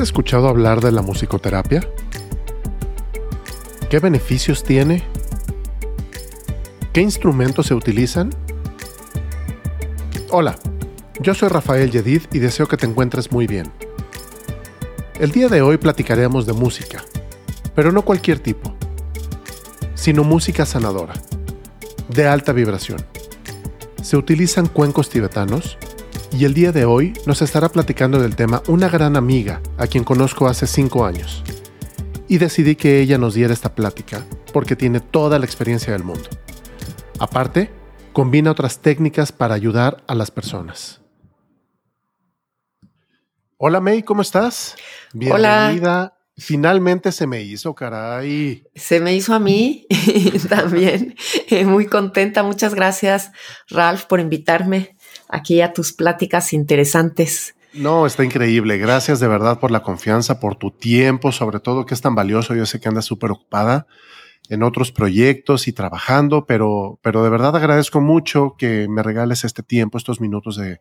¿Has escuchado hablar de la musicoterapia? ¿Qué beneficios tiene? ¿Qué instrumentos se utilizan? Hola, yo soy Rafael Yedid y deseo que te encuentres muy bien. El día de hoy platicaremos de música, pero no cualquier tipo, sino música sanadora, de alta vibración. Se utilizan cuencos tibetanos y el día de hoy nos estará platicando del tema una gran amiga a quien conozco hace cinco años. Y decidí que ella nos diera esta plática porque tiene toda la experiencia del mundo. Aparte, combina otras técnicas para ayudar a las personas. Hola May, ¿cómo estás? Bienvenida. Finalmente se me hizo, caray. Se me hizo a mí también. Muy contenta. Muchas gracias, Ralph, por invitarme aquí a tus pláticas interesantes. No, está increíble. Gracias de verdad por la confianza, por tu tiempo, sobre todo que es tan valioso. Yo sé que andas súper ocupada en otros proyectos y trabajando, pero, pero de verdad agradezco mucho que me regales este tiempo, estos minutos de,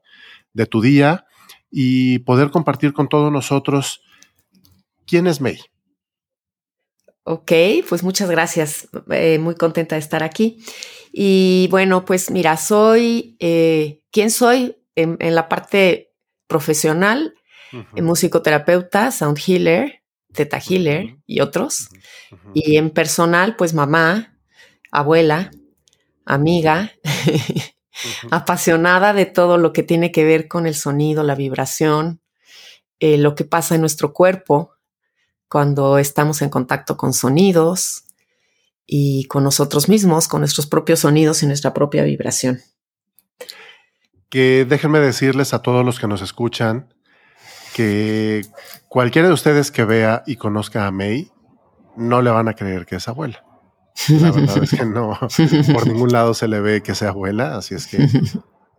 de tu día y poder compartir con todos nosotros quién es May. Ok, pues muchas gracias. Eh, muy contenta de estar aquí. Y bueno, pues mira, soy, eh, ¿quién soy? En, la parte profesional, musicoterapeuta, sound healer, teta healer y otros. Y en personal, pues mamá, abuela, amiga, apasionada de todo lo que tiene que ver con el sonido, la vibración, eh, lo que pasa en nuestro cuerpo cuando estamos en contacto con sonidos y con nosotros mismos, con nuestros propios sonidos y nuestra propia vibración. Que déjenme decirles a todos los que nos escuchan que cualquiera de ustedes que vea y conozca a May, no le van a creer que es abuela. La verdad es que no, por ningún lado se le ve que sea abuela, así es que,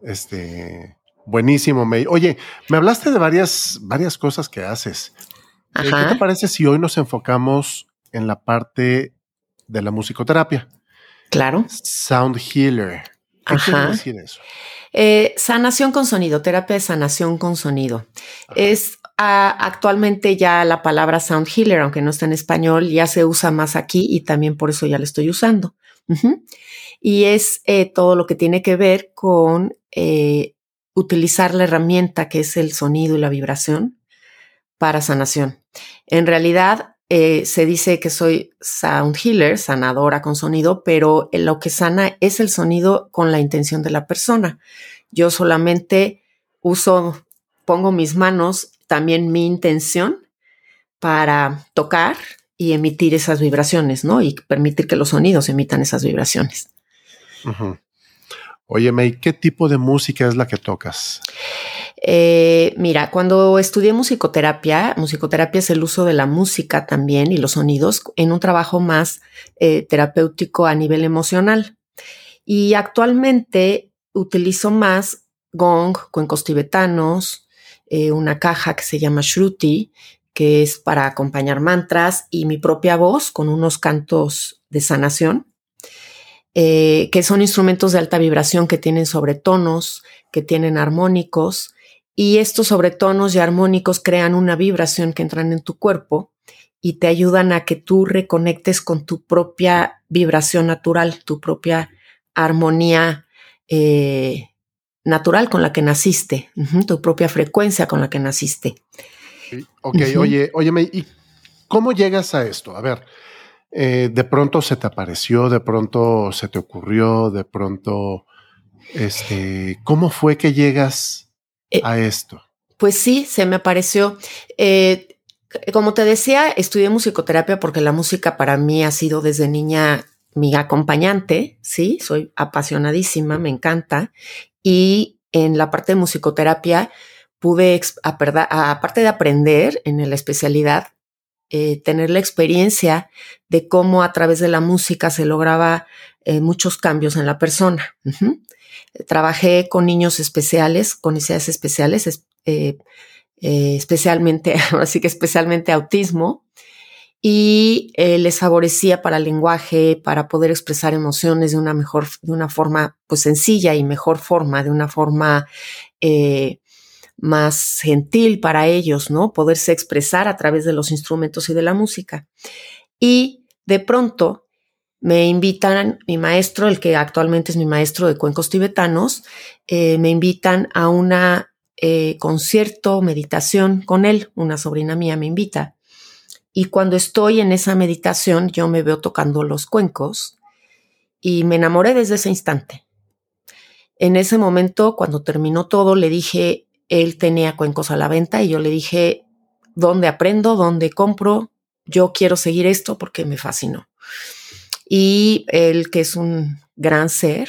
este, buenísimo, May. Oye, me hablaste de varias, varias cosas que haces. Eh, ¿Qué te parece si hoy nos enfocamos en la parte de la musicoterapia? Claro. Sound healer. ¿Qué quiere decir eso? Eh, sanación con sonido, terapia de sanación con sonido. Es ah, actualmente ya la palabra sound healer, aunque no está en español, ya se usa más aquí y también por eso ya la estoy usando. Y es eh, todo lo que tiene que ver con utilizar la herramienta que es el sonido y la vibración para sanación. En realidad, eh, se dice que soy sound healer, sanadora con sonido, pero lo que sana es el sonido con la intención de la persona. Yo solamente uso, pongo mis manos, también mi intención para tocar y emitir esas vibraciones, ¿no? Y permitir que los sonidos emitan esas vibraciones. Oye, May, ¿qué tipo de música es la que tocas? Eh, mira, cuando estudié musicoterapia, musicoterapia es el uso de la música también y los sonidos en un trabajo más eh, terapéutico a nivel emocional. Y actualmente utilizo más gong, cuencos tibetanos, eh, una caja que se llama shruti, que es para acompañar mantras, y mi propia voz con unos cantos de sanación, que son instrumentos de alta vibración que tienen sobretonos, que tienen armónicos y estos sobretonos y armónicos crean una vibración que entran en tu cuerpo y te ayudan a que tú reconectes con tu propia vibración natural, tu propia armonía eh, natural con la que naciste, tu propia frecuencia con la que naciste. Ok, oye, óyeme, ¿y cómo llegas a esto? A ver, eh, de pronto se te apareció, de pronto se te ocurrió, de pronto, este, ¿cómo fue que llegas eh, a esto? Pues sí, se me apareció. Eh, como te decía, estudié musicoterapia porque la música para mí ha sido desde niña mi acompañante, sí, soy apasionadísima, me encanta. Y en la parte de musicoterapia pude, aparte de aprender en la especialidad, eh, tener la experiencia de cómo a través de la música se lograba muchos cambios en la persona. Trabajé con niños especiales, con necesidades especiales, eh, eh, especialmente, así que especialmente autismo, y eh, les favorecía para el lenguaje, para poder expresar emociones de una mejor, de una forma, pues sencilla y mejor forma, de una forma más gentil para ellos, ¿no? Poderse expresar a través de los instrumentos y de la música. Y de pronto me invitan, mi maestro, el que actualmente es mi maestro de cuencos tibetanos, eh, me invitan a una eh, concierto, meditación con él, una sobrina mía me invita. Y cuando estoy en esa meditación, yo me veo tocando los cuencos y me enamoré desde ese instante. En ese momento, cuando terminó todo, le dije, él tenía cuencos a la venta y yo le dije, ¿dónde aprendo? ¿Dónde compro? Yo quiero seguir esto porque me fascinó. Y él, que es un gran ser,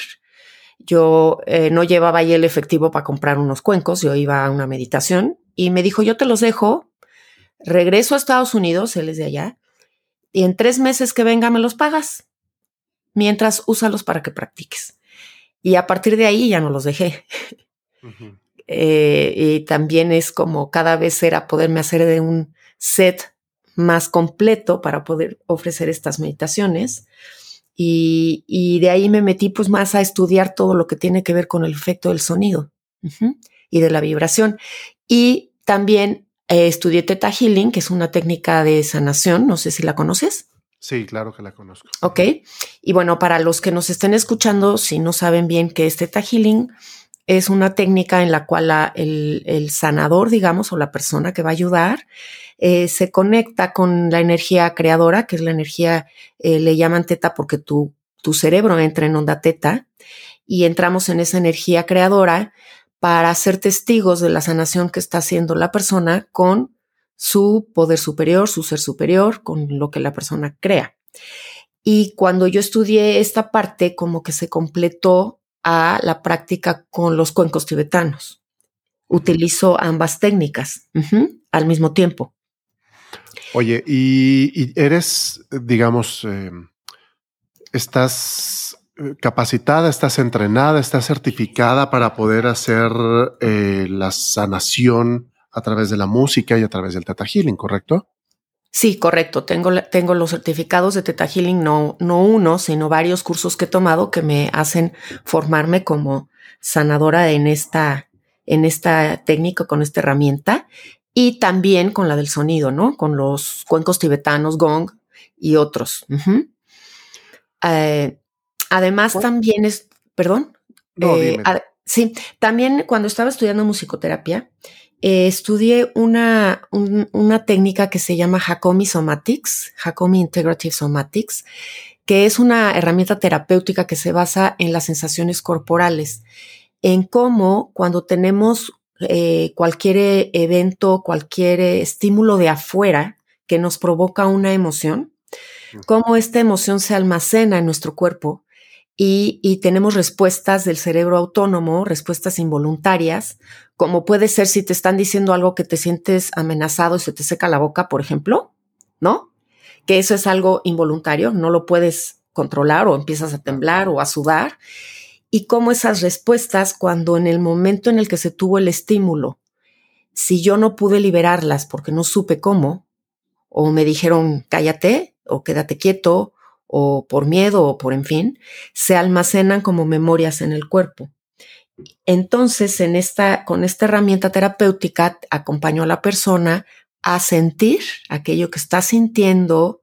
yo eh, no llevaba ahí el efectivo para comprar unos cuencos, yo iba a una meditación y me dijo, yo te los dejo, regreso a Estados Unidos, él es de allá, y en tres meses que venga me los pagas, mientras úsalos para que practiques. Y a partir de ahí ya no los dejé. Eh, y también es como cada vez era poderme hacer de un set más completo para poder ofrecer estas meditaciones. Y, de ahí me metí pues más a estudiar todo lo que tiene que ver con el efecto del sonido y de la vibración. Y también eh, estudié Theta Healing, que es una técnica de sanación, no sé si la conoces. Sí, claro que la conozco. Ok. Y bueno, para los que nos estén escuchando, si no saben bien qué es Theta Healing, es una técnica en la cual el, sanador, digamos, o la persona que va a ayudar, eh, se conecta con la energía creadora, que es la energía, eh, le llaman teta porque tu, tu cerebro entra en onda teta y entramos en esa energía creadora para ser testigos de la sanación que está haciendo la persona con su poder superior, su ser superior, con lo que la persona crea. Y cuando yo estudié esta parte, como que se completó a la práctica con los cuencos tibetanos. Utilizo ambas técnicas al mismo tiempo. Oye, y, eres, digamos, em, estás eh, capacitada, estás entrenada, estás certificada para poder hacer eh, la sanación a través de la música y a través del Tata Healing, ¿correcto? Sí, correcto. Tengo, tengo los certificados de Teta Healing, no, no uno, sino varios cursos que he tomado que me hacen formarme como sanadora en esta, en esta técnica, con esta herramienta, y también con la del sonido, ¿no? Con los cuencos tibetanos, gong y otros. Eh, además, también es, perdón. Eh, sí, también cuando estaba estudiando musicoterapia, eh, estudié una, una técnica que se llama Hakomi Somatics, Hakomi Integrative Somatics, que es una herramienta terapéutica que se basa en las sensaciones corporales, en cómo cuando tenemos eh, cualquier evento, cualquier estímulo de afuera que nos provoca una emoción, cómo esta emoción se almacena en nuestro cuerpo y, tenemos respuestas del cerebro autónomo, respuestas involuntarias, como puede ser si te están diciendo algo que te sientes amenazado y se te seca la boca, por ejemplo, ¿no? Que eso es algo involuntario, no lo puedes controlar o empiezas a temblar o a sudar. Y cómo esas respuestas, cuando en el momento en el que se tuvo el estímulo, si yo no pude liberarlas porque no supe cómo, o me dijeron cállate o quédate quieto o por miedo o por en fin, se almacenan como memorias en el cuerpo. Entonces, en esta, con esta herramienta terapéutica, acompaño a la persona a sentir aquello que está sintiendo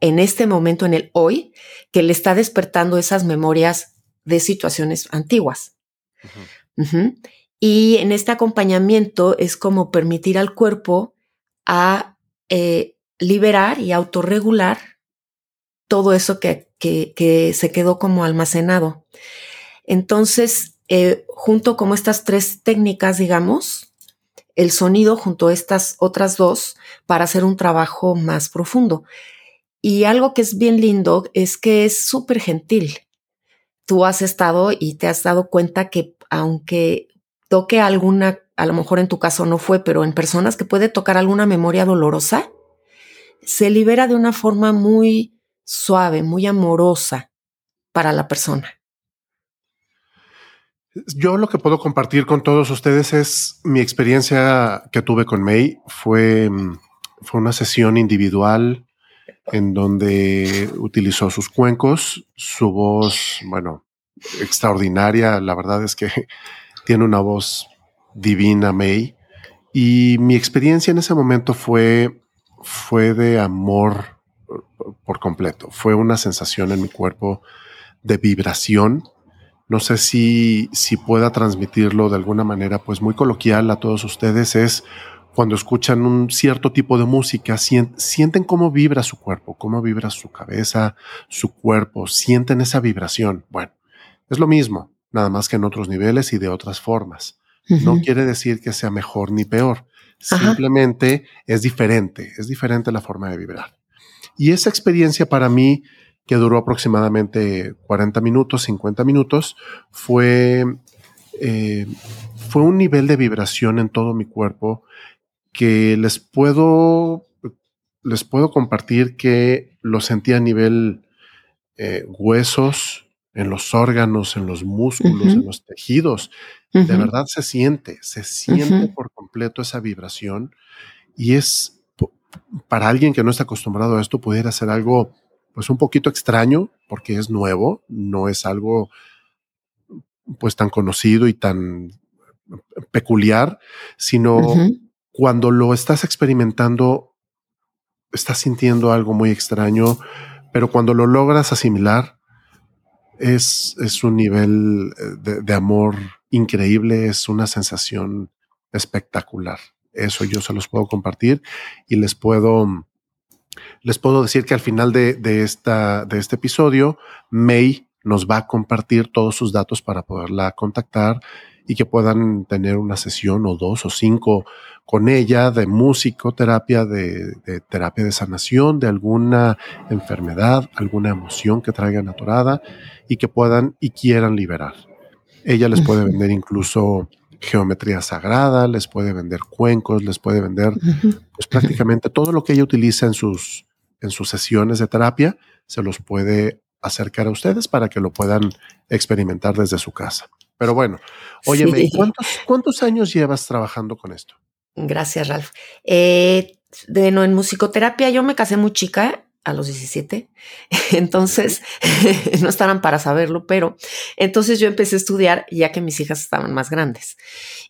en este momento, en el hoy, que le está despertando esas memorias de situaciones antiguas. Y en este acompañamiento es como permitir al cuerpo a eh, liberar y autorregular todo eso que, que, se quedó como almacenado. Entonces, eh, junto como estas tres técnicas, digamos, el sonido junto a estas otras dos para hacer un trabajo más profundo. Y algo que es bien lindo es que es súper gentil. Tú has estado y te has dado cuenta que aunque toque alguna, a lo mejor en tu caso no fue, pero en personas que puede tocar alguna memoria dolorosa, se libera de una forma muy suave, muy amorosa para la persona. Yo lo que puedo compartir con todos ustedes es mi experiencia que tuve con May. Fue, mm, fue una sesión individual en donde utilizó sus cuencos, su voz, bueno, extraordinaria. La verdad es que tiene una voz divina May. Y mi experiencia en ese momento fue, fue de amor por completo. Fue una sensación en mi cuerpo de vibración. No sé si, si pueda transmitirlo de alguna manera, pues muy coloquial a todos ustedes. Es cuando escuchan un cierto tipo de música, sienten cómo vibra su cuerpo, cómo vibra su cabeza, su cuerpo, sienten esa vibración. Bueno, es lo mismo, nada más que en otros niveles y de otras formas. No quiere decir que sea mejor ni peor, simplemente es diferente, es diferente la forma de vibrar. Y esa experiencia para mí, que duró aproximadamente 40 minutos, 50 minutos, fue, eh, fue un nivel de vibración en todo mi cuerpo que les puedo, les puedo compartir que lo sentí a nivel eh, huesos, en los órganos, en los músculos, en los tejidos. De verdad se siente, se siente por completo esa vibración y es para alguien que no está acostumbrado a esto pudiera ser algo pues un poquito extraño porque es nuevo, no es algo pues tan conocido y tan peculiar, sino cuando lo estás experimentando, estás sintiendo algo muy extraño, pero cuando lo logras asimilar, es, es un nivel eh, de, amor increíble, es una sensación espectacular. Eso yo se los puedo compartir y les puedo, les puedo decir que al final de, de, esta, de este episodio, May nos va a compartir todos sus datos para poderla contactar y que puedan tener una sesión o dos o cinco con ella de musicoterapia, de, de terapia de sanación, de alguna enfermedad, alguna emoción que traigan atorada y que puedan y quieran liberar. Ella les puede vender incluso geometría sagrada, les puede vender cuencos, les puede vender pues prácticamente todo lo que ella utiliza en sus, en sus sesiones de terapia, se los puede acercar a ustedes para que lo puedan experimentar desde su casa. Pero bueno, óyeme, ¿cuántos, años llevas trabajando con esto? Gracias, Ralph. Eh, de, no, en musicoterapia yo me casé muy chica, a los 17, entonces no estarán para saberlo, pero entonces yo empecé a estudiar ya que mis hijas estaban más grandes.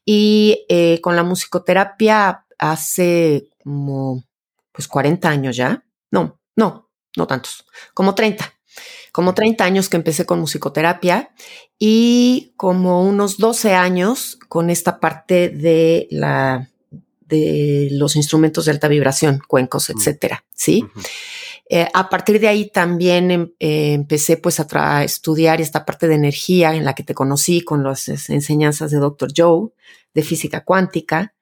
Y eh, con la musicoterapia hace como pues 40 años ya, no, no, no tantos, como 30 como 30 años que empecé con musicoterapia y como unos 12 años con esta parte de la de los instrumentos de alta vibración, cuencos, mm. etcétera, ¿sí? Eh, a partir de ahí también em, eh, empecé pues a, estudiar esta parte de energía en la que te conocí con las enseñanzas de Dr. Joe de física cuántica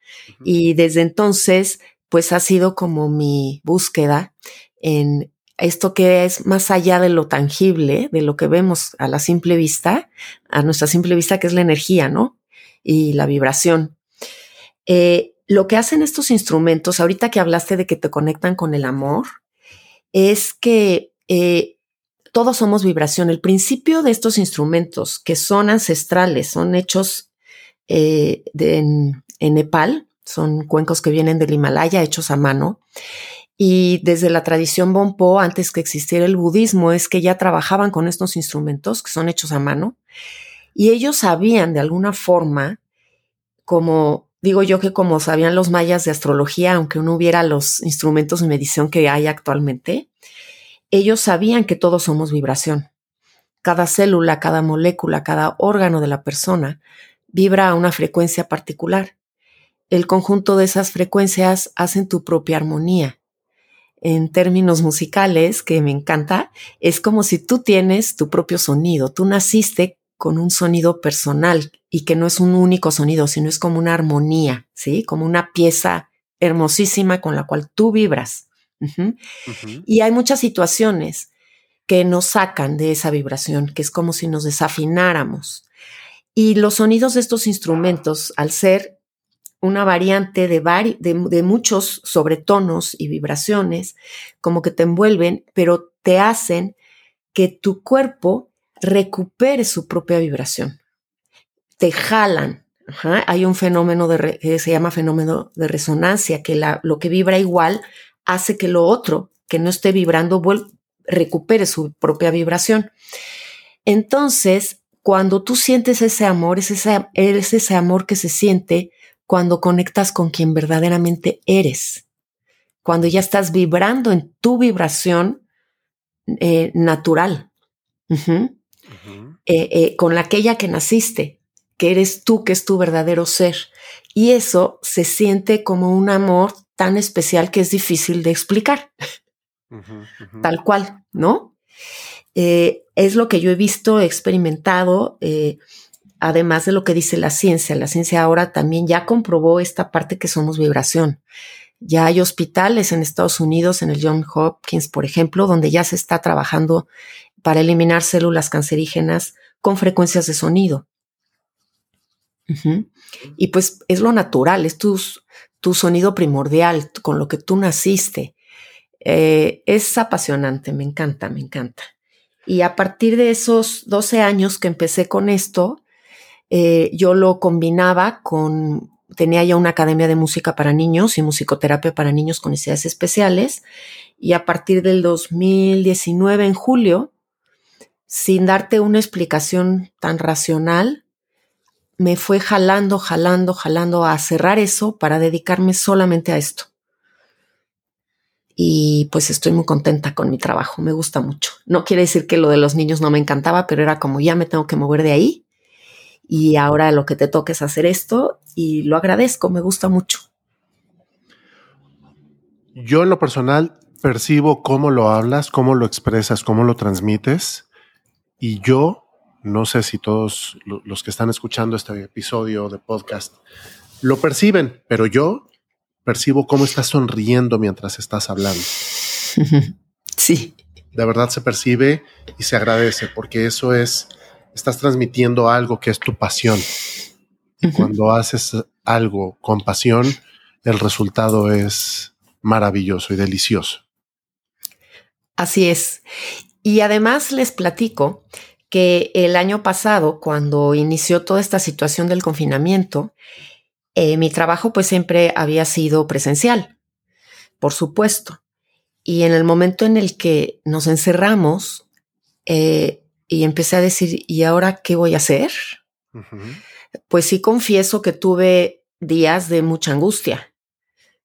y desde entonces pues ha sido como mi búsqueda en esto que es más allá de lo tangible, de lo que vemos a la simple vista, a nuestra simple vista, que es la energía, ¿no? Y la vibración. Eh, lo que hacen estos instrumentos, ahorita que hablaste de que te conectan con el amor, es que eh, todos somos vibración. El principio de estos instrumentos, que son ancestrales, son hechos eh, en, en Nepal, son cuencos que vienen del Himalaya, hechos a mano. Y desde la tradición Bonpo, antes que existiera el budismo, es que ya trabajaban con estos instrumentos que son hechos a mano. Y ellos sabían de alguna forma, como digo yo que como sabían los mayas de astrología, aunque no hubiera los instrumentos de medición que hay actualmente, ellos sabían que todos somos vibración. Cada célula, cada molécula, cada órgano de la persona vibra a una frecuencia particular. El conjunto de esas frecuencias hacen tu propia armonía en términos musicales, que me encanta, es como si tú tienes tu propio sonido, tú naciste con un sonido personal y que no es un único sonido, sino es como una armonía, ¿sí? Como una pieza hermosísima con la cual tú vibras. Y hay muchas situaciones que nos sacan de esa vibración, que es como si nos desafináramos. Y los sonidos de estos instrumentos, al ser una variante de, de, muchos sobretonos y vibraciones, como que te envuelven, pero te hacen que tu cuerpo recupere su propia vibración. Te jalan. Hay un fenómeno de que se llama fenómeno de resonancia, que lo que vibra igual hace que lo otro, que no esté vibrando, recupere su propia vibración. Entonces, cuando tú sientes ese amor, es ese, es ese amor que se siente cuando conectas con quien verdaderamente eres, cuando ya estás vibrando en tu vibración eh, natural, eh, eh, con aquella que naciste, que eres tú, que es tu verdadero ser. Y eso se siente como un amor tan especial que es difícil de explicar, tal cual, ¿no? es lo que yo he visto, he experimentado, además de lo que dice la ciencia. La ciencia ahora también ya comprobó esta parte que somos vibración. Ya hay hospitales en Estados Unidos, en el John Hopkins, por ejemplo, donde ya se está trabajando para eliminar células cancerígenas con frecuencias de sonido. Y pues es lo natural, es tu, tu, sonido primordial, con lo que tú naciste. Eh, es apasionante, me encanta, me encanta. Y a partir de esos 12 años que empecé con esto, eh, yo lo combinaba con tenía ya una academia de música para niños y musicoterapia para niños con necesidades especiales. Y a partir del 2019, en julio, sin darte una explicación tan racional, me fue jalando, jalando, jalando a cerrar eso para dedicarme solamente a esto. Y pues estoy muy contenta con mi trabajo, me gusta mucho. No quiere decir que lo de los niños no me encantaba, pero era como ya me tengo que mover de ahí y ahora lo que te toca es hacer esto y lo agradezco, me gusta mucho. Yo en lo personal percibo cómo lo hablas, cómo lo expresas, cómo lo transmites y yo, no sé si todos los que están escuchando este episodio de podcast lo perciben, pero yo percibo cómo estás sonriendo mientras estás hablando. Sí. De verdad se percibe y se agradece porque eso es estás transmitiendo algo que es tu pasión. Y cuando haces algo con pasión, el resultado es maravilloso y delicioso. Así es. Y además les platico que el año pasado, cuando inició toda esta situación del confinamiento, eh, mi trabajo pues siempre había sido presencial, por supuesto. Y en el momento en el que nos encerramos, eh, y empecé a decir, ¿y ahora qué voy a hacer? Pues sí confieso que tuve días de mucha angustia,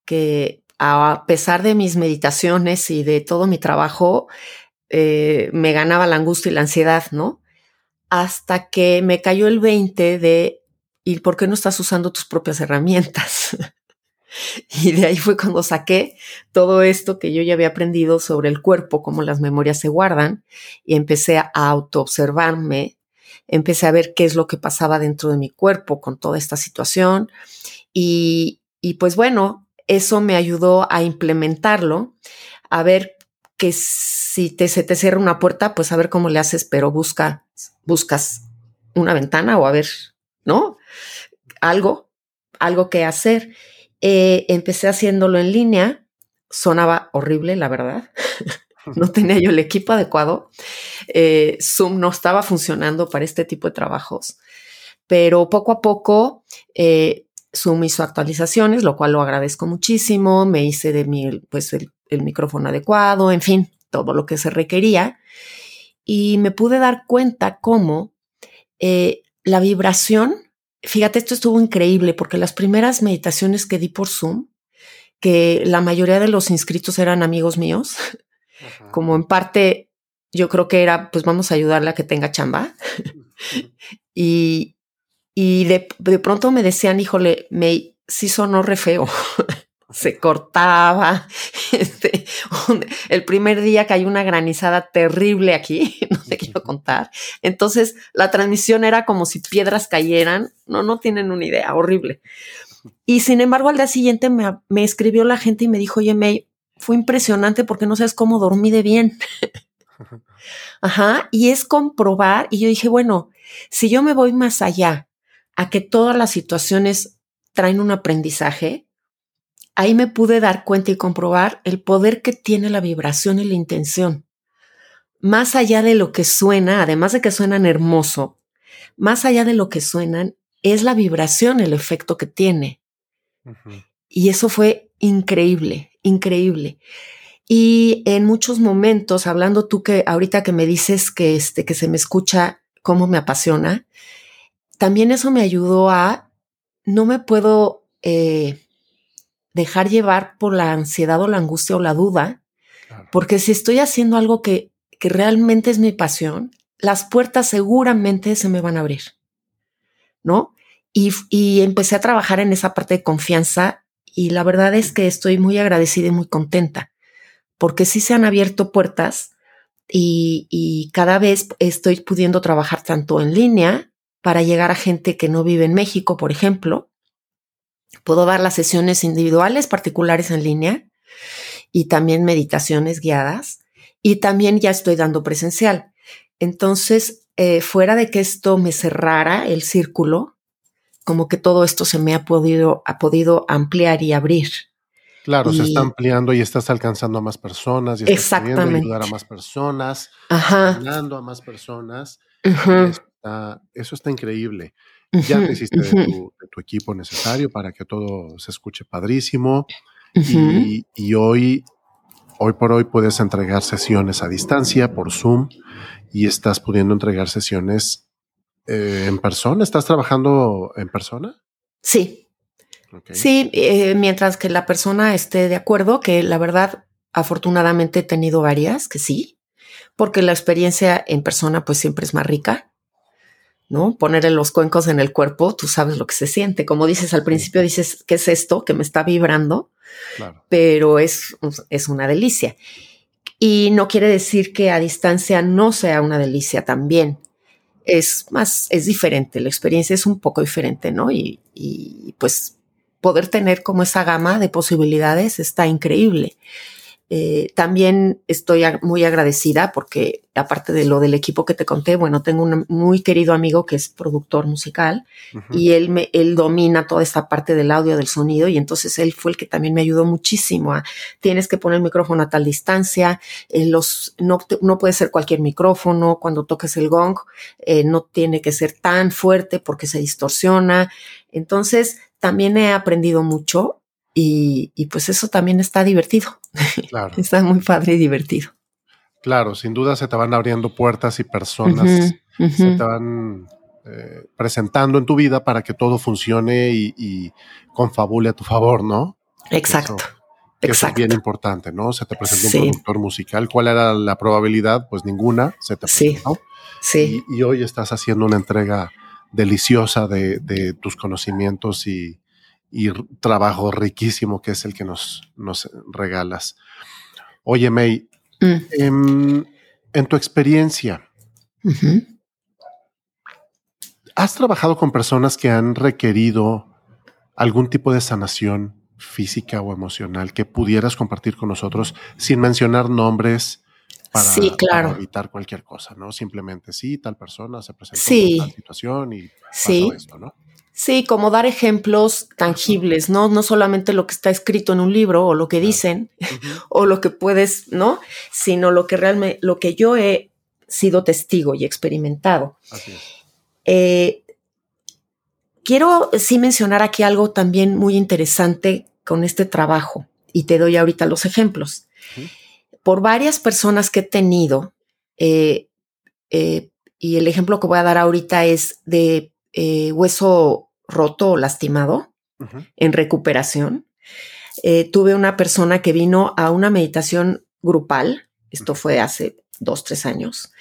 que a pesar de mis meditaciones y de todo mi trabajo, eh, me ganaba la angustia y la ansiedad, ¿no? Hasta que me cayó el 20 de, ¿y por qué no estás usando tus propias herramientas? Y de ahí fue cuando saqué todo esto que yo ya había aprendido sobre el cuerpo, cómo las memorias se guardan, y empecé a autoobservarme, empecé a ver qué es lo que pasaba dentro de mi cuerpo con toda esta situación. Y, y pues bueno, eso me ayudó a implementarlo, a ver que si te, se te cierra una puerta, pues a ver cómo le haces, pero busca, buscas una ventana o a ver, ¿no? Algo, algo que hacer. Eh, empecé haciéndolo en línea, sonaba horrible, la verdad. no tenía yo el equipo adecuado. Eh, Zoom no estaba funcionando para este tipo de trabajos, pero poco a poco eh, Zoom hizo actualizaciones, lo cual lo agradezco muchísimo. Me hice de mi, pues el, micrófono adecuado, en fin, todo lo que se requería. Y me pude dar cuenta cómo la vibración Fíjate, esto estuvo increíble porque las primeras meditaciones que di por Zoom, que la mayoría de los inscritos eran amigos míos, como en parte yo creo que era, pues vamos a ayudarle a que tenga chamba. y y de, de, pronto me decían, híjole, me sí sonó re feo. Se cortaba. Este, el primer día cayó una granizada terrible aquí, no te quiero contar. Entonces la transmisión era como si piedras cayeran. No, no tienen una idea, horrible. Y sin embargo, al día siguiente me, me escribió la gente y me dijo, oye, May, fue impresionante porque no sabes cómo dormí de bien. Ajá, y es comprobar, y yo dije, bueno, si yo me voy más allá a que todas las situaciones traen un aprendizaje, ahí me pude dar cuenta y comprobar el poder que tiene la vibración y la intención. Más allá de lo que suena, además de que suenan hermoso, más allá de lo que suenan, es la vibración el efecto que tiene. Y eso fue increíble, increíble. Y en muchos momentos, hablando tú que ahorita que me dices que este, que se me escucha cómo me apasiona, también eso me ayudó a, no me puedo eh, dejar llevar por la ansiedad o la angustia o la duda, porque si estoy haciendo algo que, que realmente es mi pasión, las puertas seguramente se me van a abrir, ¿no? Y, y, empecé a trabajar en esa parte de confianza y la verdad es que estoy muy agradecida y muy contenta, porque sí se han abierto puertas y, y cada vez estoy pudiendo trabajar tanto en línea para llegar a gente que no vive en México, por ejemplo. Puedo dar las sesiones individuales particulares en línea y también meditaciones guiadas y también ya estoy dando presencial. Entonces, eh, fuera de que esto me cerrara el círculo, como que todo esto se me ha podido, ha podido ampliar y abrir. Claro, se está ampliando y estás alcanzando a más personas y estás exactamente. ayudar a más personas, ayudando a más personas. eso, está, increíble. Ya te hiciste de, tu, equipo necesario para que todo se escuche padrísimo. y, y, hoy, hoy por hoy puedes entregar sesiones a distancia por Zoom y estás pudiendo entregar sesiones eh, en persona. ¿Estás trabajando en persona? Sí, Sí, eh, mientras que la persona esté de acuerdo, que la verdad, afortunadamente he tenido varias que sí, porque la experiencia en persona pues siempre es más rica, ¿no? Ponerle los cuencos en el cuerpo, tú sabes lo que se siente. Como dices al principio, dices, ¿qué es esto que me está vibrando? Pero es, es una delicia. Y no quiere decir que a distancia no sea una delicia también. Es más, es diferente, la experiencia es un poco diferente, ¿no? Y, y pues poder tener como esa gama de posibilidades está increíble. Eh, también estoy muy agradecida porque aparte de lo del equipo que te conté, bueno, tengo un muy querido amigo que es productor musical y él me, él domina toda esta parte del audio, del sonido y entonces él fue el que también me ayudó muchísimo a, tienes que poner el micrófono a tal distancia, eh, los, no, no puede ser cualquier micrófono, cuando toques el gong, eh, no tiene que ser tan fuerte porque se distorsiona. Entonces, también he aprendido mucho y, pues eso también está divertido. Claro. está muy padre y divertido. Claro, sin duda se te van abriendo puertas y personas se te van eh, presentando en tu vida para que todo funcione y, confabule a tu favor, ¿no? Exacto. Eso, es bien importante, ¿no? Se te presentó un productor musical. ¿Cuál era la probabilidad? Pues ninguna. Se te presentó. Sí. Y, y hoy estás haciendo una entrega deliciosa de, tus conocimientos y, trabajo riquísimo que es el que nos, nos regalas. Oye, May, mm. em, en, tu experiencia, ¿has trabajado con personas que han requerido algún tipo de sanación física o emocional que pudieras compartir con nosotros sin mencionar nombres? para, evitar cualquier cosa, ¿no? Simplemente sí, tal persona se presentó en tal situación y sí. esto, ¿no? Sí, como dar ejemplos tangibles, ¿no? No solamente lo que está escrito en un libro o lo que dicen o lo que puedes, ¿no? Sino lo que realmente, lo que yo he sido testigo y experimentado. Así es. Eh, quiero sí mencionar aquí algo también muy interesante con este trabajo y te doy ahorita los ejemplos por varias personas que he tenido, eh, eh, y el ejemplo que voy a dar ahorita es de eh, hueso roto o lastimado en recuperación. tuve una persona que vino a una meditación grupal, esto fue hace dos, tres años,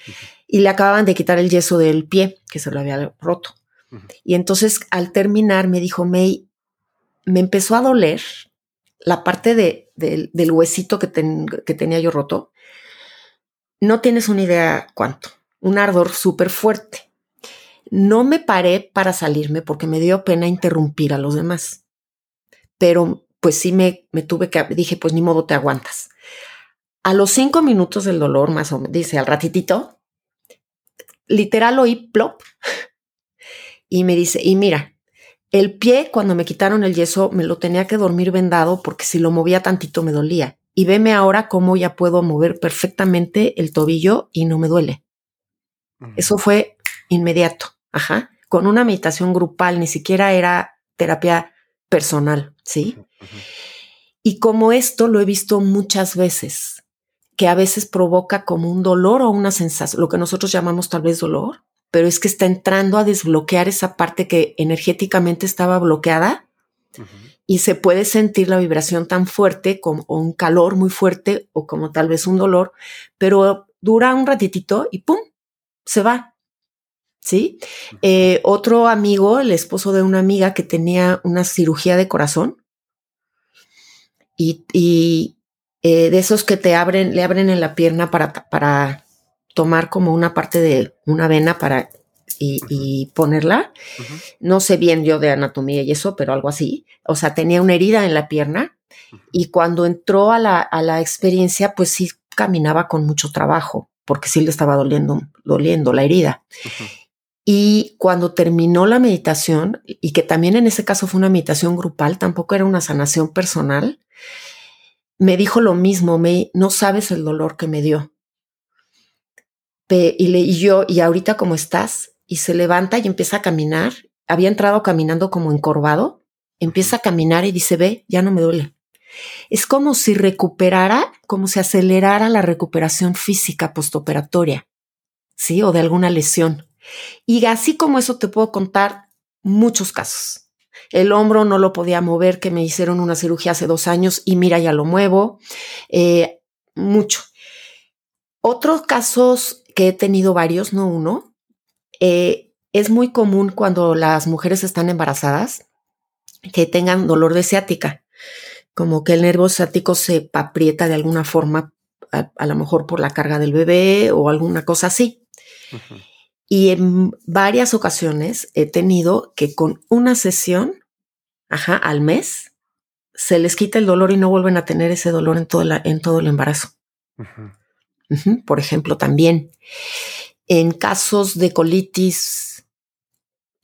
y le acababan de quitar el yeso del pie, que se lo había roto. Y entonces al terminar me dijo, May, me empezó a doler la parte de, del huesito que, que tenía yo roto, no tienes una idea cuánto. Un ardor súper fuerte. No me paré para salirme porque me dio pena interrumpir a los demás. Pero pues sí me, me tuve que, dije, pues ni modo te aguantas. A los cinco minutos del dolor, más o menos, dice, al ratitito, literal oí plop. Y me dice, y mira, el pie, cuando me quitaron el yeso, me lo tenía que dormir vendado porque si lo movía tantito me dolía. Y veme ahora cómo ya puedo mover perfectamente el tobillo y no me duele. Eso fue inmediato, ajá, con una meditación grupal, ni siquiera era terapia personal, ¿sí? Y como esto lo he visto muchas veces, que a veces provoca como un dolor o una sensación, lo que nosotros llamamos tal vez dolor, pero es que está entrando a desbloquear esa parte que energéticamente estaba bloqueada y se puede sentir la vibración tan fuerte como un calor muy fuerte o como tal vez un dolor, pero dura un ratitito y ¡pum! se va. ¿Sí? Eh, otro amigo, el esposo de una amiga que tenía una cirugía de corazón y, eh, de esos que te abren, le abren en la pierna para, para tomar como una parte de una vena para y, ponerla. No sé bien yo de anatomía y eso, pero algo así. O sea, tenía una herida en la pierna y cuando entró a la, a la experiencia, pues sí caminaba con mucho trabajo porque sí le estaba doliendo, doliendo la herida. Y cuando terminó la meditación, y que también en ese caso fue una meditación grupal, tampoco era una sanación personal, me dijo lo mismo, me, no sabes el dolor que me dio. y, le, y yo, ¿y ahorita cómo estás? y se levanta y empieza a caminar. Había entrado caminando como encorvado, empieza a caminar y dice, ve, ya no me duele. Es como si recuperara, como si acelerara la recuperación física postoperatoria, ¿sí? O de alguna lesión. Y así como eso te puedo contar muchos casos. El hombro no lo podía mover, que me hicieron una cirugía hace dos años y mira, ya lo muevo. Eh, mucho. Otros casos que he tenido varios, no uno, eh, es muy común cuando las mujeres están embarazadas que tengan dolor de ciática, como que el nervio ciático se aprieta de alguna forma, a, lo mejor por la carga del bebé o alguna cosa así. Y en varias ocasiones he tenido que con una sesión, ajá, al mes, se les quita el dolor y no vuelven a tener ese dolor en todo, en todo el embarazo. por ejemplo, también. En casos de colitis,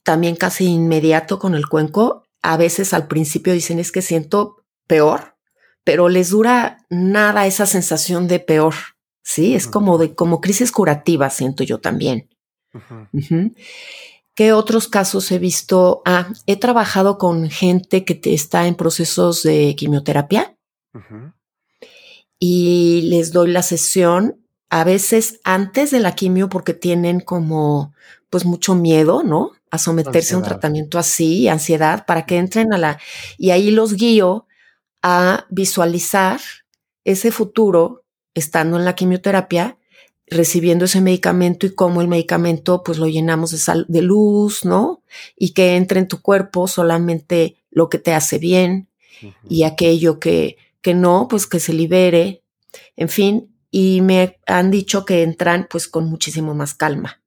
también casi inmediato con el cuenco, a veces al principio dicen es que siento peor, pero les dura nada esa sensación de peor. Sí, es como de como crisis curativa, siento yo también. ¿Qué otros casos he visto? Ah, he trabajado con gente que está en procesos de quimioterapia. Y les doy la sesión a veces antes de la quimio porque tienen como pues mucho miedo, ¿no? A someterse a un tratamiento así, ansiedad, para que entren a la... Y ahí los guío a visualizar ese futuro estando en la quimioterapia, recibiendo ese medicamento y cómo el medicamento pues lo llenamos de, sal, de luz, ¿no? Y que entre en tu cuerpo solamente lo que te hace bien y aquello que, que no, pues que se libere. En fin, y me han dicho que entran pues con muchísimo más calma.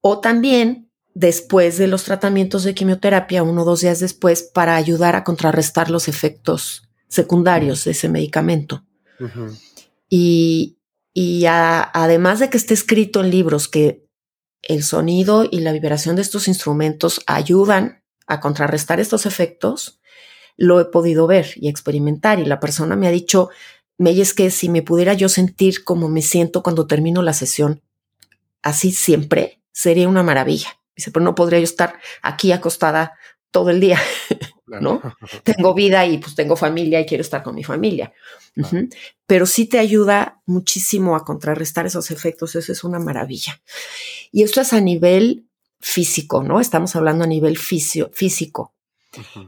O también después de los tratamientos de quimioterapia, uno o dos días después, para ayudar a contrarrestar los efectos secundarios de ese medicamento. Y, y además de que esté escrito en libros que el sonido y la vibración de estos instrumentos ayudan a contrarrestar estos efectos, lo he podido ver y experimentar y la persona me ha dicho, me es que si me pudiera yo sentir como me siento cuando termino la sesión, así siempre, sería una maravilla. Dice, pero no podría yo estar aquí acostada todo el día, ¿no? tengo vida y pues tengo familia y quiero estar con mi familia. Pero sí te ayuda muchísimo a contrarrestar esos efectos, eso es una maravilla. Y esto es a nivel físico, ¿no? Estamos hablando a nivel físico.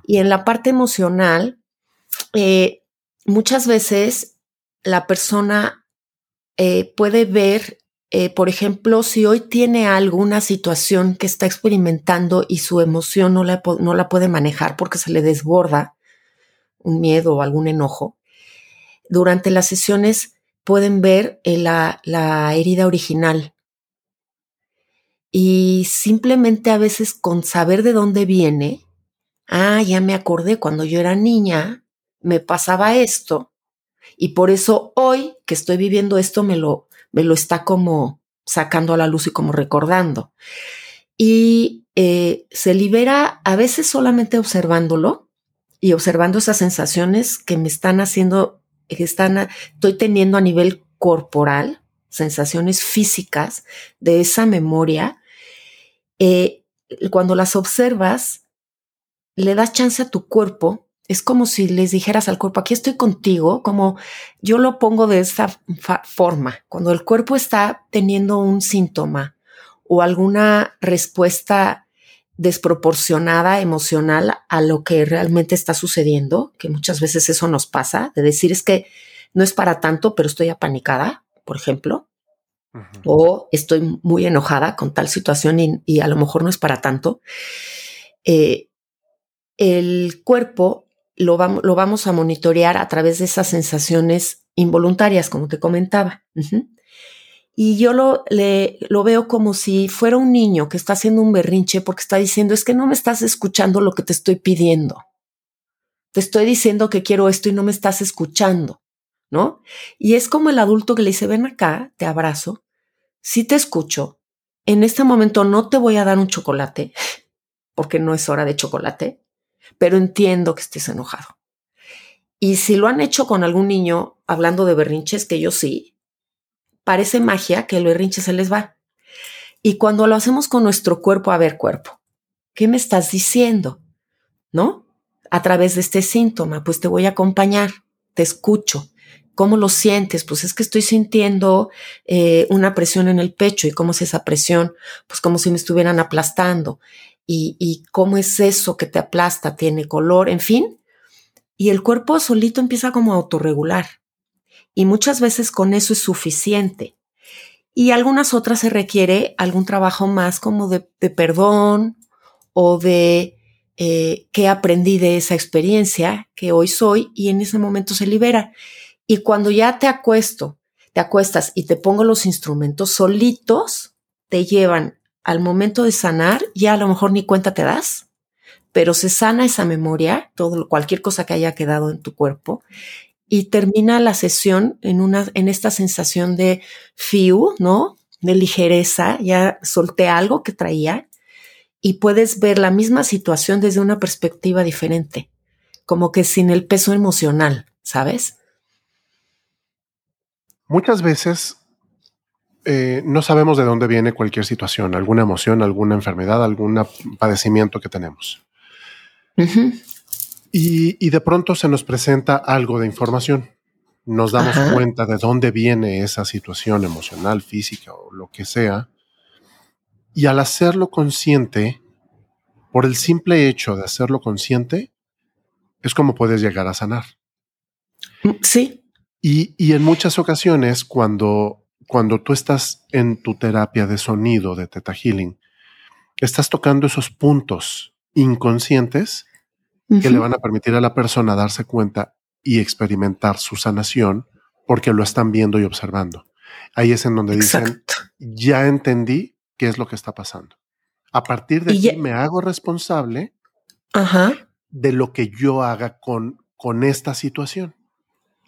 Y en la parte emocional, eh, muchas veces la persona eh, puede ver, eh, por ejemplo, si hoy tiene alguna situación que está experimentando y su emoción no la, no la puede manejar porque se le desborda un miedo o algún enojo, durante las sesiones pueden ver eh, la, la herida original. Y simplemente a veces con saber de dónde viene, ah, ya me acordé, cuando yo era niña, me pasaba esto y por eso hoy que estoy viviendo esto me lo, me lo está como sacando a la luz y como recordando. Y eh, se libera a veces solamente observándolo y observando esas sensaciones que me están haciendo, que están, estoy teniendo a nivel corporal, sensaciones físicas de esa memoria. Eh, cuando las observas, le das chance a tu cuerpo es como si les dijeras al cuerpo, aquí estoy contigo, como yo lo pongo de esta forma. Cuando el cuerpo está teniendo un síntoma o alguna respuesta desproporcionada emocional a lo que realmente está sucediendo, que muchas veces eso nos pasa, de decir es que no es para tanto, pero estoy apanicada, por ejemplo, o estoy muy enojada con tal situación y, a lo mejor no es para tanto. Eh, el cuerpo lo, lo, vamos a monitorear a través de esas sensaciones involuntarias, como te comentaba. Y yo lo, le, lo veo como si fuera un niño que está haciendo un berrinche porque está diciendo, es que no me estás escuchando lo que te estoy pidiendo. Te estoy diciendo que quiero esto y no me estás escuchando, ¿no? Y es como el adulto que le dice, ven acá, te abrazo, si te escucho, en este momento no te voy a dar un chocolate, porque no es hora de chocolate, pero entiendo que estés enojado. Y si lo han hecho con algún niño, hablando de berrinches, que yo sí, parece magia que el berrinche se les va. Y cuando lo hacemos con nuestro cuerpo, a ver, cuerpo, ¿qué me estás diciendo? ¿No? A través de este síntoma, pues te voy a acompañar, te escucho. ¿Cómo lo sientes? Pues es que estoy sintiendo eh, una presión en el pecho. ¿Y cómo es esa presión? Pues como si me estuvieran aplastando. ¿Y, cómo es eso que te aplasta? ¿Tiene color? En fin. Y el cuerpo solito empieza como a autorregular y muchas veces con eso es suficiente. Y algunas otras se requiere algún trabajo más como de, perdón o de eh, qué aprendí de esa experiencia que hoy soy y en ese momento se libera. Y cuando ya te acuesto, te acuestas y te pongo los instrumentos solitos, te llevan al momento de sanar, ya a lo mejor ni cuenta te das, pero se sana esa memoria, todo, cualquier cosa que haya quedado en tu cuerpo, y termina la sesión en una, en esta sensación de fiu, ¿no? De ligereza, ya solté algo que traía y puedes ver la misma situación desde una perspectiva diferente, como que sin el peso emocional, ¿sabes? Muchas veces eh, no sabemos de dónde viene cualquier situación, alguna emoción, alguna enfermedad, algún padecimiento que tenemos. Y, de pronto se nos presenta algo de información. Nos damos cuenta de dónde viene esa situación emocional, física o lo que sea. Y al hacerlo consciente, por el simple hecho de hacerlo consciente, es como puedes llegar a sanar. Mm, sí. Y, y en muchas ocasiones, cuando, cuando tú estás en tu terapia de sonido de Teta Healing, estás tocando esos puntos inconscientes que le van a permitir a la persona darse cuenta y experimentar su sanación porque lo están viendo y observando. Ahí es en donde dicen, ya entendí qué es lo que está pasando. A partir de aquí me hago responsable de lo que yo haga con, con esta situación.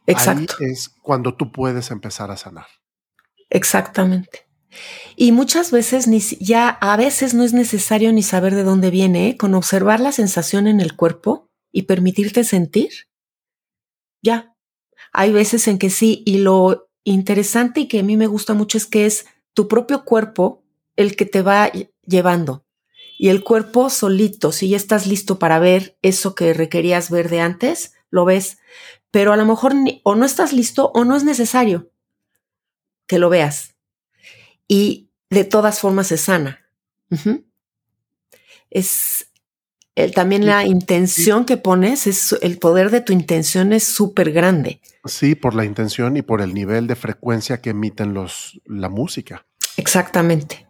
Exacto. Ahí es cuando tú puedes empezar a sanar. Exactamente. Y muchas veces ni ya a veces no es necesario ni saber de dónde viene, ¿eh? con observar la sensación en el cuerpo y permitirte sentir. Ya. Hay veces en que sí, y lo interesante y que a mí me gusta mucho es que es tu propio cuerpo el que te va llevando. Y el cuerpo solito, si ya estás listo para ver eso que requerías ver de antes, lo ves. Pero a lo mejor o no estás listo o no es necesario que lo veas y de todas formas es sana. Es también la intención que pones, es el poder de tu intención es súper grande. Sí, por la intención y por el nivel de frecuencia que emiten los la música. Exactamente.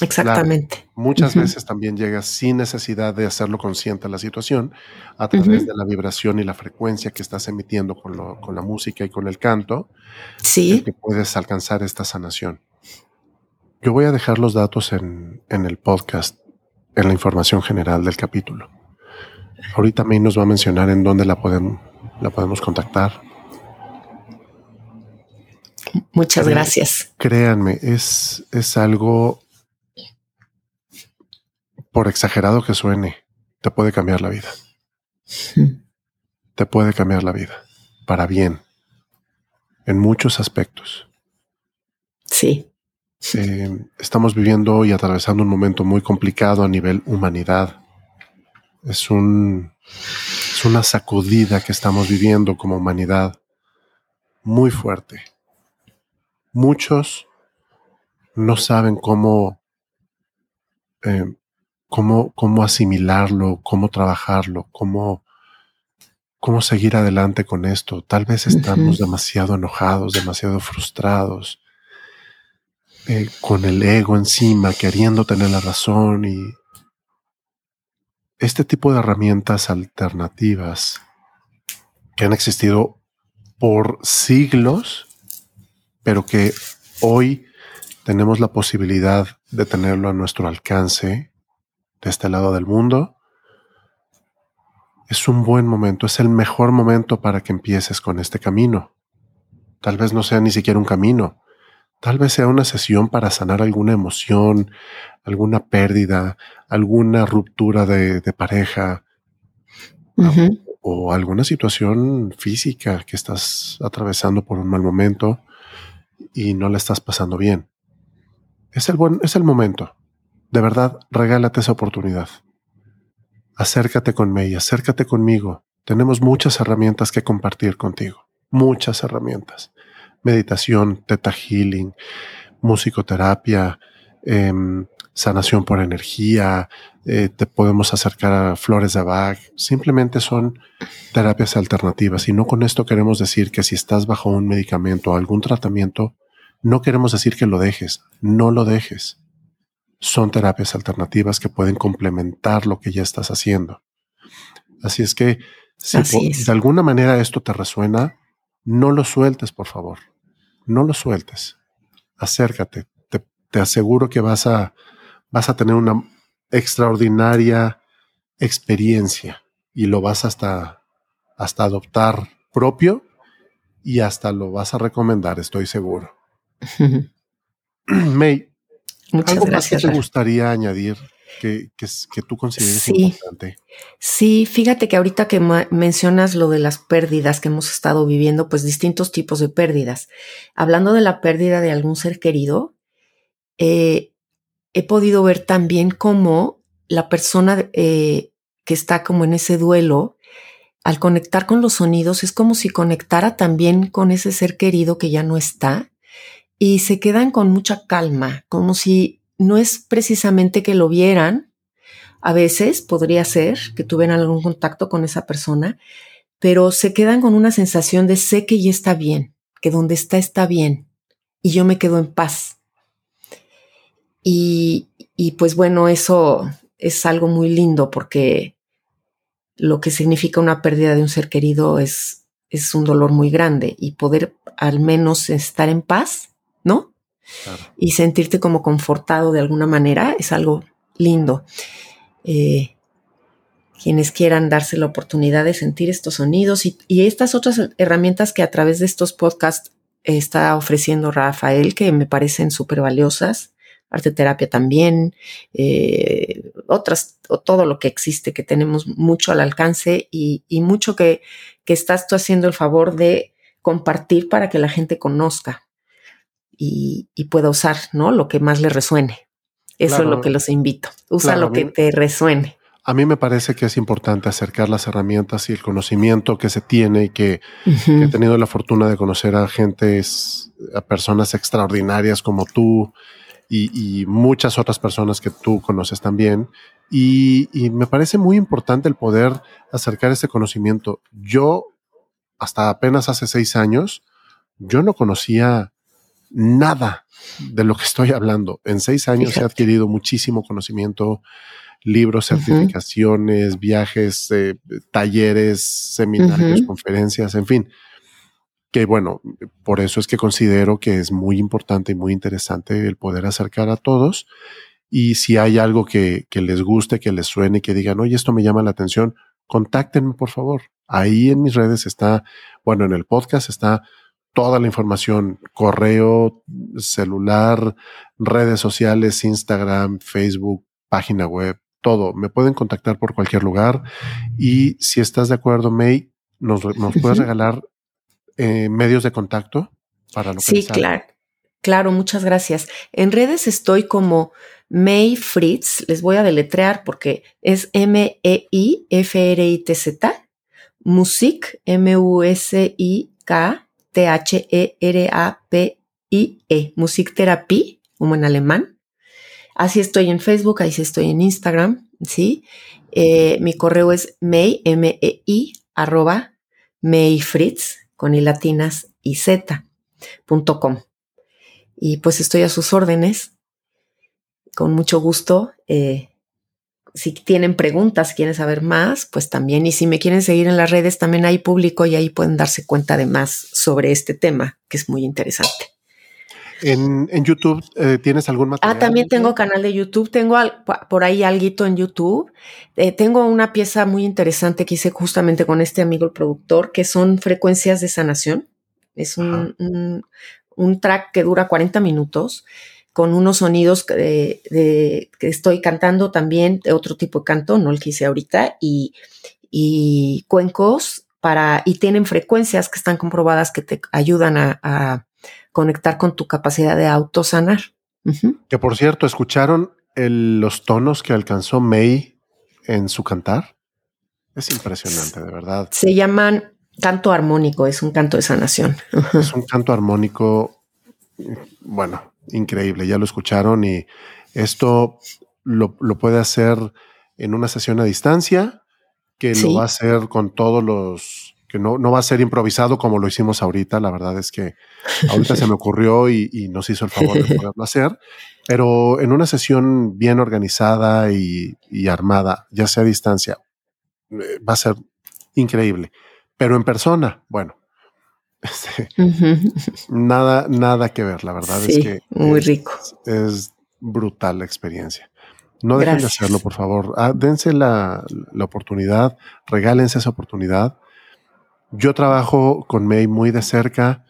Exactamente. muchas veces también llegas sin necesidad de hacerlo consciente la situación a través de la vibración y la frecuencia que estás emitiendo con, con la música y con el canto. Sí. Que puedes alcanzar esta sanación. Yo voy a dejar los datos en, el podcast, en la información general del capítulo. Ahorita May nos va a mencionar en dónde la podemos, la podemos contactar. Muchas gracias. Créanme, es, es algo, por exagerado que suene, te puede cambiar la vida. Te puede cambiar la vida, para bien, en muchos aspectos. Sí. Eh, estamos viviendo y atravesando un momento muy complicado a nivel humanidad. Es, un, es una sacudida que estamos viviendo como humanidad muy fuerte. Muchos no saben cómo, eh, cómo, cómo asimilarlo, cómo trabajarlo, cómo, cómo seguir adelante con esto. Tal vez estamos demasiado enojados, demasiado frustrados, eh, con el ego encima, queriendo tener la razón y este tipo de herramientas alternativas que han existido por siglos, pero que hoy tenemos la posibilidad de tenerlo a nuestro alcance de este lado del mundo, es un buen momento, es el mejor momento para que empieces con este camino. Tal vez no sea ni siquiera un camino, tal vez sea una sesión para sanar alguna emoción, alguna pérdida, alguna ruptura de, pareja o alguna situación física que estás atravesando por un mal momento y no la estás pasando bien. Es el, buen, es el momento. De verdad, regálate esa oportunidad. Acércate con May, acércate conmigo. Tenemos muchas herramientas que compartir contigo. Muchas herramientas. Meditación, teta healing, musicoterapia, em, sanación por energía, eh, te podemos acercar a flores de Bach. Simplemente son terapias alternativas. Y no con esto queremos decir que si estás bajo un medicamento o algún tratamiento, no queremos decir que lo dejes, no lo dejes. Son terapias alternativas que pueden complementar lo que ya estás haciendo. Así es que si de alguna manera esto te resuena, no lo sueltes, por favor. No lo sueltes. Acércate. Te, aseguro que vas a, vas a tener una extraordinaria experiencia y lo vas hasta, hasta adoptar propio y hasta lo vas a recomendar, estoy seguro. May, ¿algo gracias, que te gustaría añadir que, que, tú consideres importante? Sí, fíjate que ahorita que mencionas lo de las pérdidas que hemos estado viviendo, pues distintos tipos de pérdidas. Hablando de la pérdida de algún ser querido, eh, he podido ver también cómo la persona eh, que está como en ese duelo, al conectar con los sonidos, es como si conectara también con ese ser querido que ya no está y se quedan con mucha calma, como si no es precisamente que lo vieran, a veces podría ser que tuvieran algún contacto con esa persona, pero se quedan con una sensación de sé que ya está bien, que donde está está bien y yo me quedo en paz. Y, y pues bueno, eso es algo muy lindo porque lo que significa una pérdida de un ser querido es, es un dolor muy grande y poder al menos estar en paz ¿no? Y sentirte como confortado de alguna manera es algo lindo. Eh, quienes quieran darse la oportunidad de sentir estos sonidos y, estas otras herramientas que a través de estos podcasts está ofreciendo Rafael, que me parecen súper valiosas, arte terapia también, eh, otras, o todo lo que existe, que tenemos mucho al alcance y, mucho que, que estás tú haciendo el favor de compartir para que la gente conozca y, pueda usar, ¿no? Lo que más le resuene. Eso es lo que los invito. Usa lo que te resuene. A mí me parece que es importante acercar las herramientas y el conocimiento que se tiene y que, he tenido la fortuna de conocer a gentes, a personas extraordinarias como tú y, muchas otras personas que tú conoces también. Y, y, me parece muy importante el poder acercar ese conocimiento. Yo, hasta apenas hace seis años, yo no conocía nada de lo que estoy hablando. En seis años he adquirido muchísimo conocimiento, libros, certificaciones, viajes, eh, talleres, seminarios, conferencias, en fin. Que bueno, por eso es que considero que es muy importante y muy interesante el poder acercar a todos. Y si hay algo que, que les guste, que les suene, que digan, oye, esto me llama la atención, contáctenme, por favor. Ahí en mis redes está, bueno, en el podcast está toda la información, correo, celular, redes sociales, Instagram, Facebook, página web, todo. Me pueden contactar por cualquier lugar. Y si estás de acuerdo, May, nos, puedes regalar eh, medios de contacto para lo Sí, claro. Claro, muchas gracias. En redes estoy como May Fritz, les voy a deletrear porque es M-E-I-F-R-I-T-Z, Music, M-U-S-I-K, T-H-E-R-A-P-I-E, Music Therapy, como en alemán. Así estoy en Facebook, así estoy en Instagram, ¿sí? Eh, mi correo es mei, M-E-I, arroba meifritz, con i latinas y z, punto com. Y pues estoy a sus órdenes, con mucho gusto. Eh, si tienen preguntas, quieren saber más, pues también. Y si me quieren seguir en las redes, también hay público y ahí pueden darse cuenta de más sobre este tema, que es muy interesante. En, YouTube, eh, ¿tienes algún material? Ah, también tengo canal de YouTube, tengo por ahí algo en YouTube. Eh, tengo una pieza muy interesante que hice justamente con este amigo el productor, que son frecuencias de sanación. Es un, un, track que dura 40 minutos con unos sonidos de, que estoy cantando también, de otro tipo de canto, no el que hice ahorita, y, y cuencos para, y tienen frecuencias que están comprobadas que te ayudan a conectar con tu capacidad de autosanar. Que por cierto, ¿escucharon los tonos que alcanzó May en su cantar? Es impresionante, de verdad. Se llaman canto armónico, es un canto de sanación. Es un canto armónico, bueno, increíble, ya lo escucharon y esto lo, puede hacer en una sesión a distancia, que lo va a hacer con todos los que no, no va a ser improvisado como lo hicimos ahorita. La verdad es que ahorita se me ocurrió y, nos hizo el favor de poderlo hacer, pero en una sesión bien organizada y, armada, ya sea a distancia, eh, va a ser increíble. Pero en persona, bueno, nada, nada que ver. La verdad es que muy rico. Es brutal la experiencia. No dejen de hacerlo, por favor. Ah, dense la, la, oportunidad, regálense esa oportunidad. Yo trabajo con May muy de cerca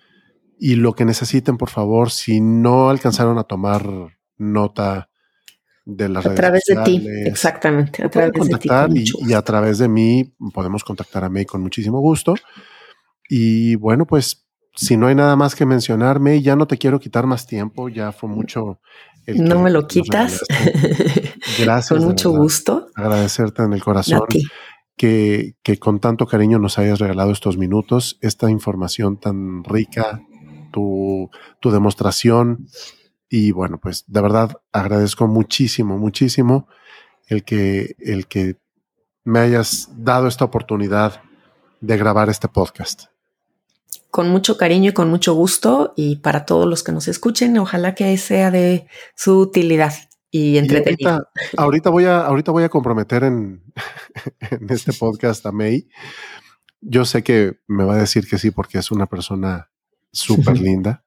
y lo que necesiten, por favor, si no alcanzaron a tomar nota de las a través de ti, exactamente, a través de ti. Y, y, a través de mí podemos contactar a May con muchísimo gusto. Y bueno, pues si no hay nada más que mencionar, May, ya no te quiero quitar más tiempo, ya fue mucho. no me lo quitas. Gracias. con mucho gusto. Agradecerte en el corazón que, con tanto cariño nos hayas regalado estos minutos, esta información tan rica, tu, tu demostración. Y bueno, pues de verdad agradezco muchísimo, muchísimo el que, el que me hayas dado esta oportunidad de grabar este podcast. Con mucho cariño y con mucho gusto y para todos los que nos escuchen, ojalá que sea de su utilidad y entretenido. ahorita, voy a, ahorita voy a comprometer en, en este podcast a May. Yo sé que me va a decir que sí porque es una persona súper linda.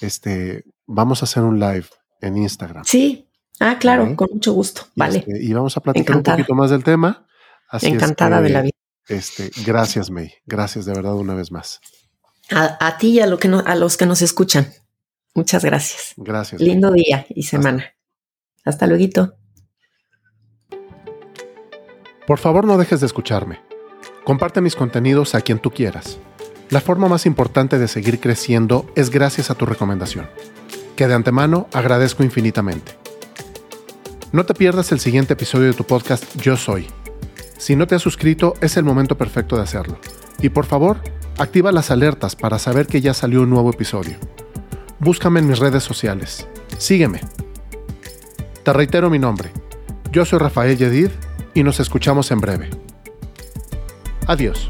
Este, vamos a hacer un live en Instagram. Sí, ah, claro, con mucho gusto. Vale. Este, y vamos a platicar un poquito más del tema. Encantada de la vida. Este, gracias, May. Gracias de verdad una vez más. A, ti y a, lo que a los que nos escuchan. Muchas gracias. Gracias. Lindo día y semana. Hasta luego. Por favor no dejes de escucharme. Comparte mis contenidos a quien tú quieras. La forma más importante de seguir creciendo es gracias a tu recomendación, que de antemano agradezco infinitamente. No te pierdas el siguiente episodio de tu podcast Yo Soy. Si no te has suscrito, es el momento perfecto de hacerlo. Y por favor, activa las alertas para saber que ya salió un nuevo episodio. Búscame en mis redes sociales. Sígueme. Te reitero mi nombre. Yo soy Rafael Yedid y nos escuchamos en breve. Adiós.